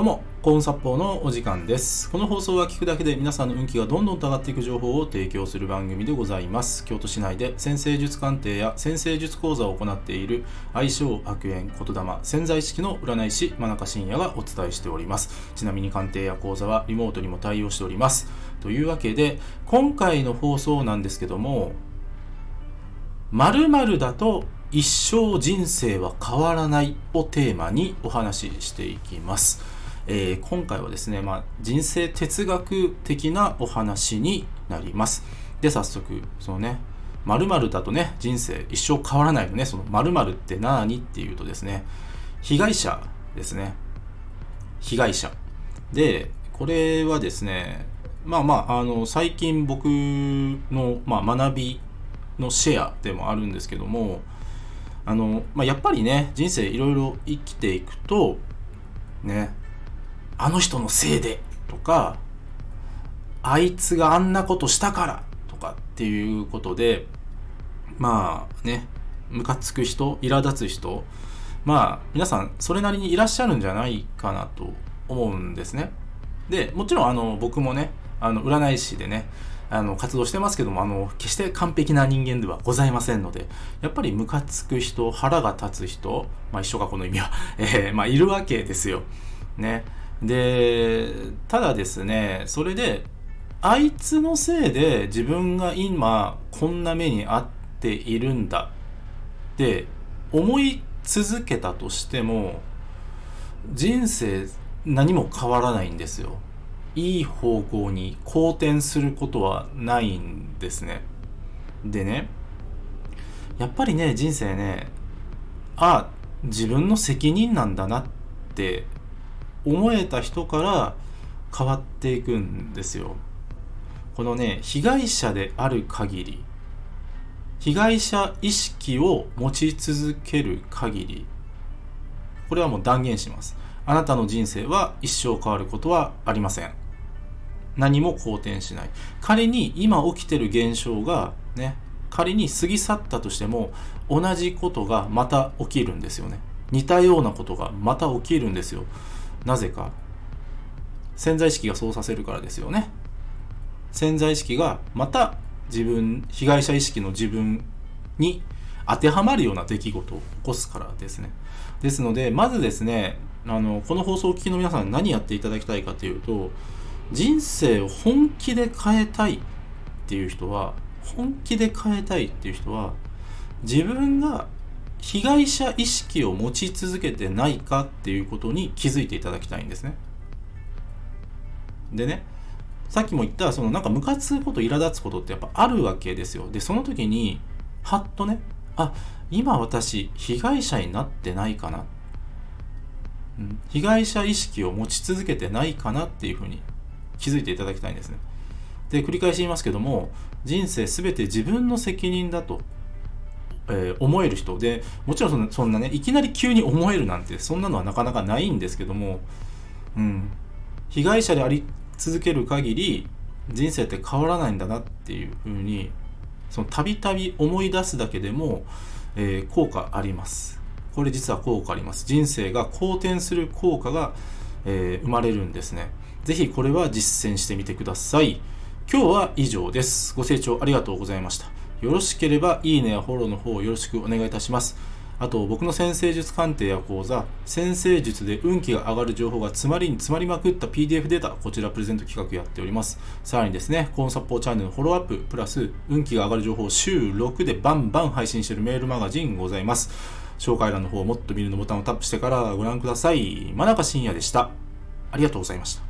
どうも、コーン殺法のお時間です。この放送は聞くだけで皆さんの運気がどんどん上がっていく情報を提供する番組でございます。京都市内で先生術鑑定や先生術講座を行っている相性悪縁言霊潜在意識の占い師真中信也がお伝えしております。ちなみに鑑定や講座はリモートにも対応しております。というわけで、今回の放送なんですけども、〇〇だと一生人生は変わらないをテーマにお話ししていきます。えー今回はですね、まあ、人生哲学的なお話になります。で、早速、そのね、〇〇だとね、人生一生変わらないのね、その〇〇って何っていうとですね、被害者ですね。被害者。で、これはですね、まあまあ、あの、最近僕の、まあ、学びのシェアでもあるんですけども、あの、まあ、やっぱりね、人生いろいろ生きていくと、ね、あの人のせいでとか、あいつがあんなことしたからとかっていうことで、まあね、ムカつく人、苛立つ人、まあ皆さんそれなりにいらっしゃるんじゃないかなと思うんですね。で、もちろんあの僕もね、あの占い師でね、あの活動してますけども、あの決して完璧な人間ではございませんので、やっぱりムカつく人、腹が立つ人、まあ一緒かこの意味は、えーまあいるわけですよ。ね。で、ただですね、それで、あいつのせいで自分が今こんな目に遭っているんだ。って思い続けたとしても人生何も変わらないんですよ。いい方向に好転することはないんですね。でねやっぱりね人生ねあ自分の責任なんだなって思えた人から変わっていくんですよ。このね被害者である限り被害者意識を持ち続ける限りこれはもう断言します。あなたの人生は一生変わることはありません。何も好転しない。仮に今起きてる現象がね仮に過ぎ去ったとしても同じことがまた起きるんですよね。似たようなことがまた起きるんですよ。なぜか。潜在意識がそうさせるからですよね。潜在意識がまた自分被害者意識の自分に当てはまるような出来事を起こすからですね。ですのでまずですねあのこの放送を聞きの皆さん何やっていただきたいかというと人生を本気で変えたいっていう人は本気で変えたいっていう人は自分が被害者意識を持ち続けてないかっていうことに気づいていただきたいんですね。でねさっきも言ったそのなんかムカつくこと苛立つことってやっぱあるわけですよ。でその時にはっとねあ今私被害者になってないかな、うん、被害者意識を持ち続けてないかなっていうふうに気づいていただきたいんですね。で繰り返し言いますけども人生全て自分の責任だと、えー思える人。でもちろんそんそんなねいきなり急に思えるなんてそんなのはなかなかないんですけども、うん、被害者であり続ける限り人生って変わらないんだなっていうふうにたびたび思い出すだけでも、えー効果あります。これ実は効果あります。人生が好転する効果が、えー生まれるんですね。ぜひこれは実践してみてください。今日は以上です。ご清聴ありがとうございました。よろしければいいねやフォローの方よろしくお願いいたします。あと僕の先生術鑑定や講座先生術で運気が上がる情報が詰まりに詰まりまくった PDF データこちらプレゼント企画やっております。さらにですねコーンサポーチャンネルのフォローアッププラス運気が上がる情報を週6でバンバン配信しているメールマガジンございます。紹介欄の方をもっと見るのボタンをタップしてからご覧ください。真中信也でした。ありがとうございました。